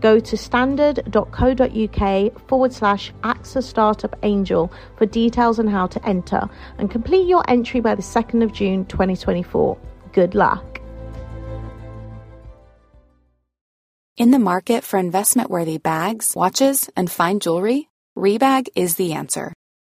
Go to standard.co.uk forward slash AXA Startup Angel for details on how to enter and complete your entry by the 2nd of June 2024. Good luck. In the market for investment worthy bags, watches, and fine jewelry, Rebag is the answer.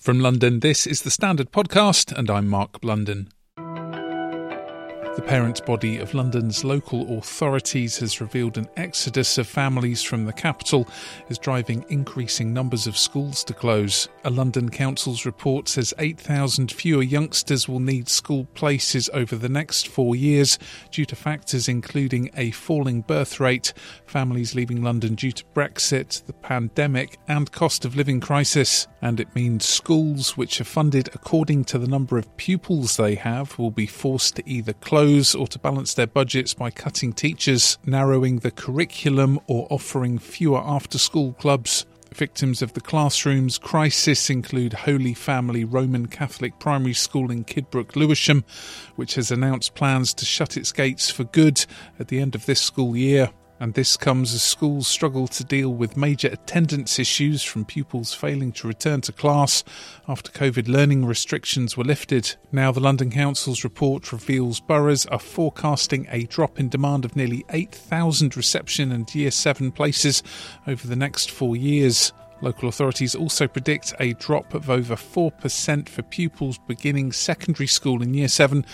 From London, this is the Standard Podcast, and I'm Mark Blunden. The parent body of London's local authorities has revealed an exodus of families from the capital is driving increasing numbers of schools to close. A London Council's report says 8,000 fewer youngsters will need school places over the next four years due to factors including a falling birth rate, families leaving London due to Brexit, the pandemic, and cost of living crisis. And it means schools, which are funded according to the number of pupils they have, will be forced to either close or to balance their budgets by cutting teachers, narrowing the curriculum, or offering fewer after school clubs. Victims of the classrooms crisis include Holy Family Roman Catholic Primary School in Kidbrooke, Lewisham, which has announced plans to shut its gates for good at the end of this school year. And this comes as schools struggle to deal with major attendance issues from pupils failing to return to class after COVID learning restrictions were lifted. Now, the London Council's report reveals boroughs are forecasting a drop in demand of nearly 8,000 reception and Year 7 places over the next four years. Local authorities also predict a drop of over 4% for pupils beginning secondary school in Year 7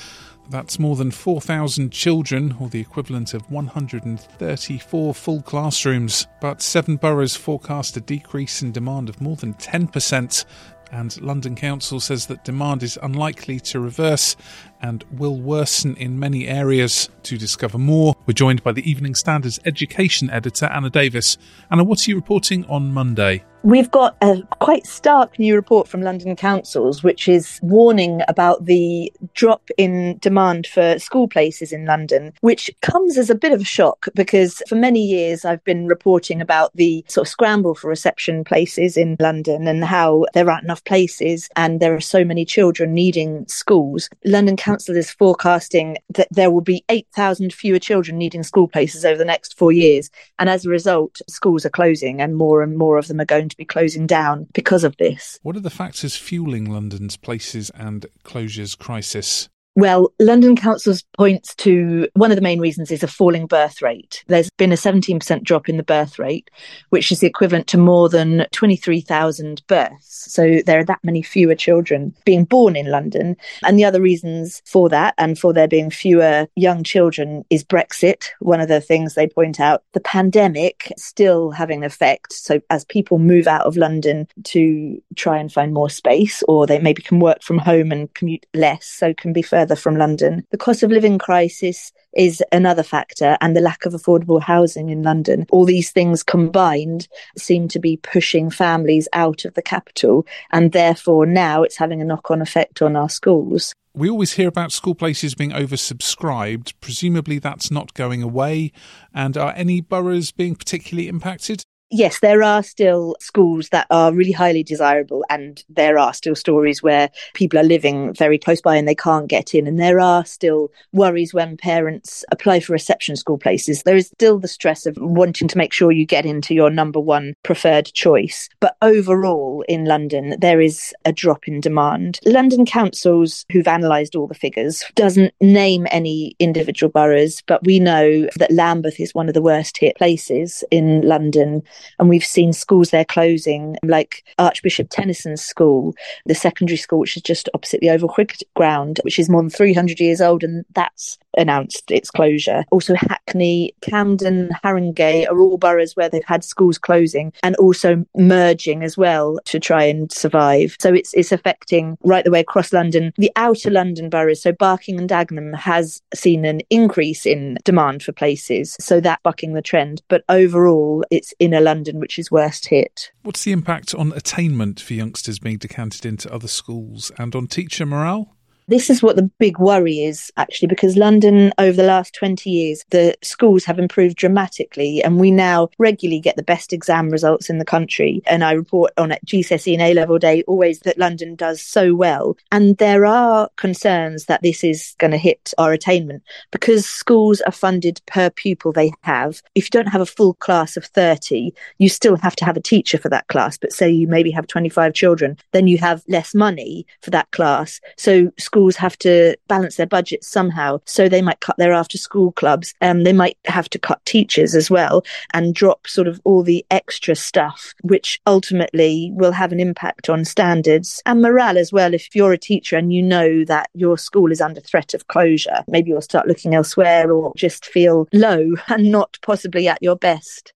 that's more than 4,000 children, or the equivalent of 134 full classrooms. But seven boroughs forecast a decrease in demand of more than 10%, and London Council says that demand is unlikely to reverse and will worsen in many areas. To discover more, we're joined by the Evening Standard's education editor, Anna Davis. Anna, what are you reporting on Monday? We've got a quite stark new report from London councils, which is warning about the drop in demand for school places in London, which comes as a bit of a shock because for many years I've been reporting about the sort of scramble for reception places in London and how there aren't enough places and there are so many children needing schools. London Council is forecasting that there will be 8,000 fewer children needing school places over the next four years. And as a result, schools are closing and more and more of them are going to be closing down because of this. What are the factors fueling London's places and closures crisis? Well, London Council points to one of the main reasons is a falling birth rate. There's been a 17% drop in the birth rate, which is the equivalent to more than 23,000 births. So there are that many fewer children being born in London. And the other reasons for that and for there being fewer young children is Brexit. One of the things they point out, the pandemic still having an effect. So as people move out of London to try and find more space, or they maybe can work from home and commute less, so can be further further from London. The cost of living crisis is another factor, and the lack of affordable housing in London. All these things combined seem to be pushing families out of the capital, and therefore now it's having a knock on effect on our schools. We always hear about school places being oversubscribed. Presumably, that's not going away. And are any boroughs being particularly impacted? Yes, there are still schools that are really highly desirable, and there are still stories where people are living very close by and they can't get in. And there are still worries when parents apply for reception school places. There is still the stress of wanting to make sure you get into your number one preferred choice. But overall, in London, there is a drop in demand. London councils, who've analysed all the figures, doesn't name any individual boroughs, but we know that Lambeth is one of the worst hit places in London And we've seen schools there closing, like Archbishop Tenison's school, the secondary school, which is just opposite the Oval Cricket Ground, which is more than 300 years old. And that's announced its closure. Also, Hackney, Camden, Haringey are all boroughs where they've had schools closing and also merging as well to try and survive. So it's it's affecting right the way across London. The outer London boroughs, so Barking and Dagenham, has seen an increase in demand for places. So that bucking the trend. But overall, it's inner London which is worst hit. What's the impact on attainment for youngsters being decanted into other schools and on teacher morale? This is what the big worry is, actually, because London, over the last 20 years, the schools have improved dramatically, and we now regularly get the best exam results in the country. And I report on at GCSE and A level day always that London does so well. And there are concerns that this is going to hit our attainment because schools are funded per pupil they have. If you don't have a full class of 30, you still have to have a teacher for that class. But say you maybe have 25 children, then you have less money for that class. So schools have to balance their budgets somehow. So they might cut their after school clubs. Um, they might have to cut teachers as well and drop sort of all the extra stuff, which ultimately will have an impact on standards and morale as well. If you're a teacher and you know that your school is under threat of closure, maybe you'll start looking elsewhere or just feel low and not possibly at your best.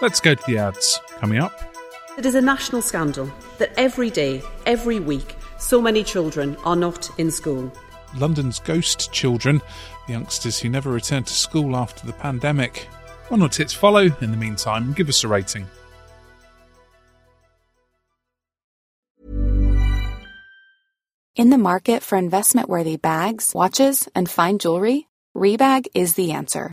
Let's go to the ads. Coming up. It is a national scandal that every day, every week, so many children are not in school. London's ghost children, the youngsters who never returned to school after the pandemic. One or tits follow. In the meantime, give us a rating. In the market for investment worthy bags, watches, and fine jewelry, Rebag is the answer.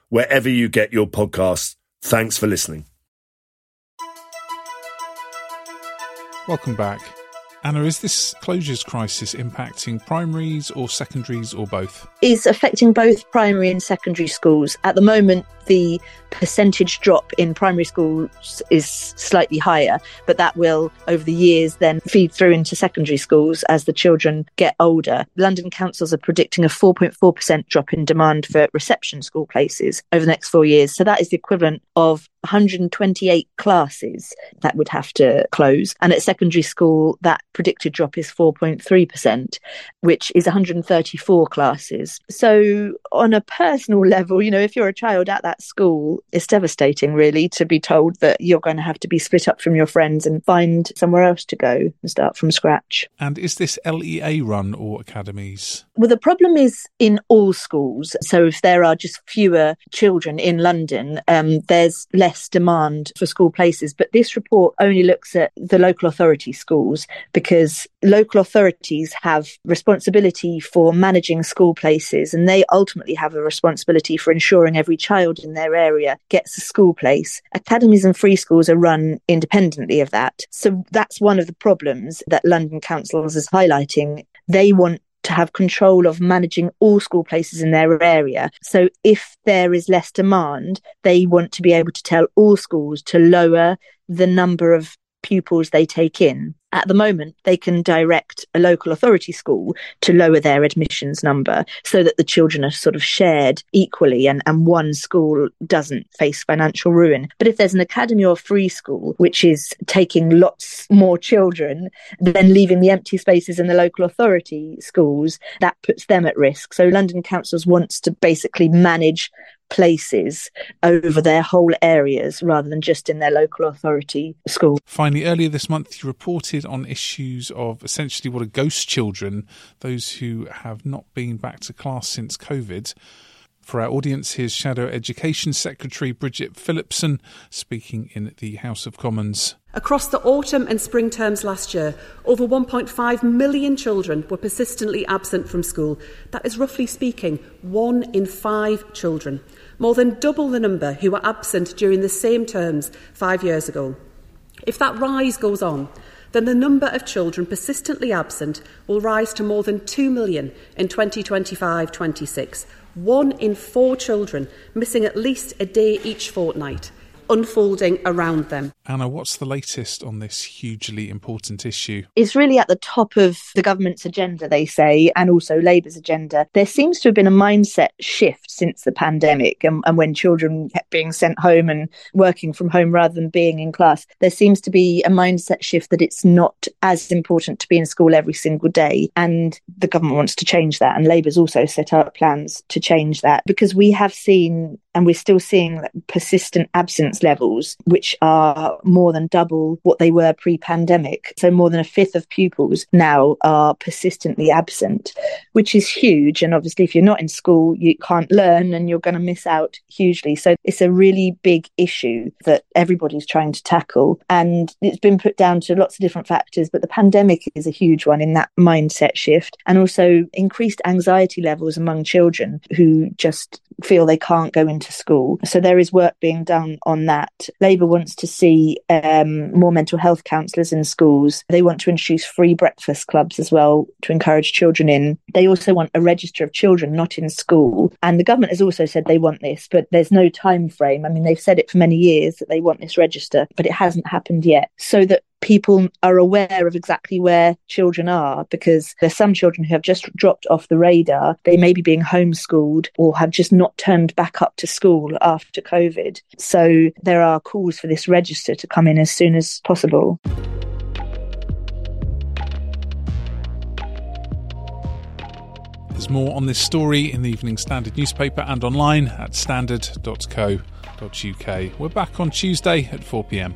wherever you get your podcasts. Thanks for listening. Welcome back. Anna, is this closures crisis impacting primaries or secondaries or both? Is affecting both primary and secondary schools. At the moment, the percentage drop in primary schools is slightly higher, but that will, over the years, then feed through into secondary schools as the children get older. London councils are predicting a 4.4% drop in demand for reception school places over the next four years. So that is the equivalent of 128 classes that would have to close. And at secondary school, that predicted drop is 4.3%, which is 134 classes. So, on a personal level, you know, if you're a child at that school, it's devastating, really, to be told that you're going to have to be split up from your friends and find somewhere else to go and start from scratch. And is this LEA run or academies? Well, the problem is in all schools. So, if there are just fewer children in London, um, there's less demand for school places. But this report only looks at the local authority schools because local authorities have responsibility for managing school places and they ultimately have a responsibility for ensuring every child in their area gets a school place. Academies and free schools are run independently of that. So that's one of the problems that London councils is highlighting. They want to have control of managing all school places in their area. So if there is less demand, they want to be able to tell all schools to lower the number of pupils they take in. At the moment, they can direct a local authority school to lower their admissions number so that the children are sort of shared equally and, and one school doesn't face financial ruin. But if there's an academy or free school which is taking lots more children, then leaving the empty spaces in the local authority schools, that puts them at risk. So London councils wants to basically manage places over their whole areas rather than just in their local authority school. Finally, earlier this month, you reported on issues of essentially what are ghost children, those who have not been back to class since COVID. For our audience, here's Shadow Education Secretary Bridget Phillipson speaking in the House of Commons. Across the autumn and spring terms last year, over 1.5 million children were persistently absent from school. That is, roughly speaking, one in five children, more than double the number who were absent during the same terms five years ago. If that rise goes on, then the number of children persistently absent will rise to more than 2 million in 2025 26. One in four children missing at least a day each fortnight unfolding around them. Anna, what's the latest on this hugely important issue? It's really at the top of the government's agenda, they say, and also Labour's agenda. There seems to have been a mindset shift since the pandemic and, and when children kept being sent home and working from home rather than being in class. There seems to be a mindset shift that it's not as important to be in school every single day. And the government wants to change that. And Labour's also set out plans to change that because we have seen and we're still seeing persistent absence levels, which are more than double what they were pre pandemic. So, more than a fifth of pupils now are persistently absent, which is huge. And obviously, if you're not in school, you can't learn and you're going to miss out hugely. So, it's a really big issue that everybody's trying to tackle. And it's been put down to lots of different factors, but the pandemic is a huge one in that mindset shift and also increased anxiety levels among children who just feel they can't go into school. So there is work being done on that. Labour wants to see um, more mental health counsellors in schools. They want to introduce free breakfast clubs as well to encourage children in. They also want a register of children not in school. And the government has also said they want this, but there's no time frame. I mean, they've said it for many years that they want this register, but it hasn't happened yet. So that people are aware of exactly where children are because there's some children who have just dropped off the radar. They may be being homeschooled or have just not turned back up to school after COVID. So there are calls for this register to come in as soon as possible. There's more on this story in the Evening Standard newspaper and online at standard.co.uk. We're back on Tuesday at 4 pm.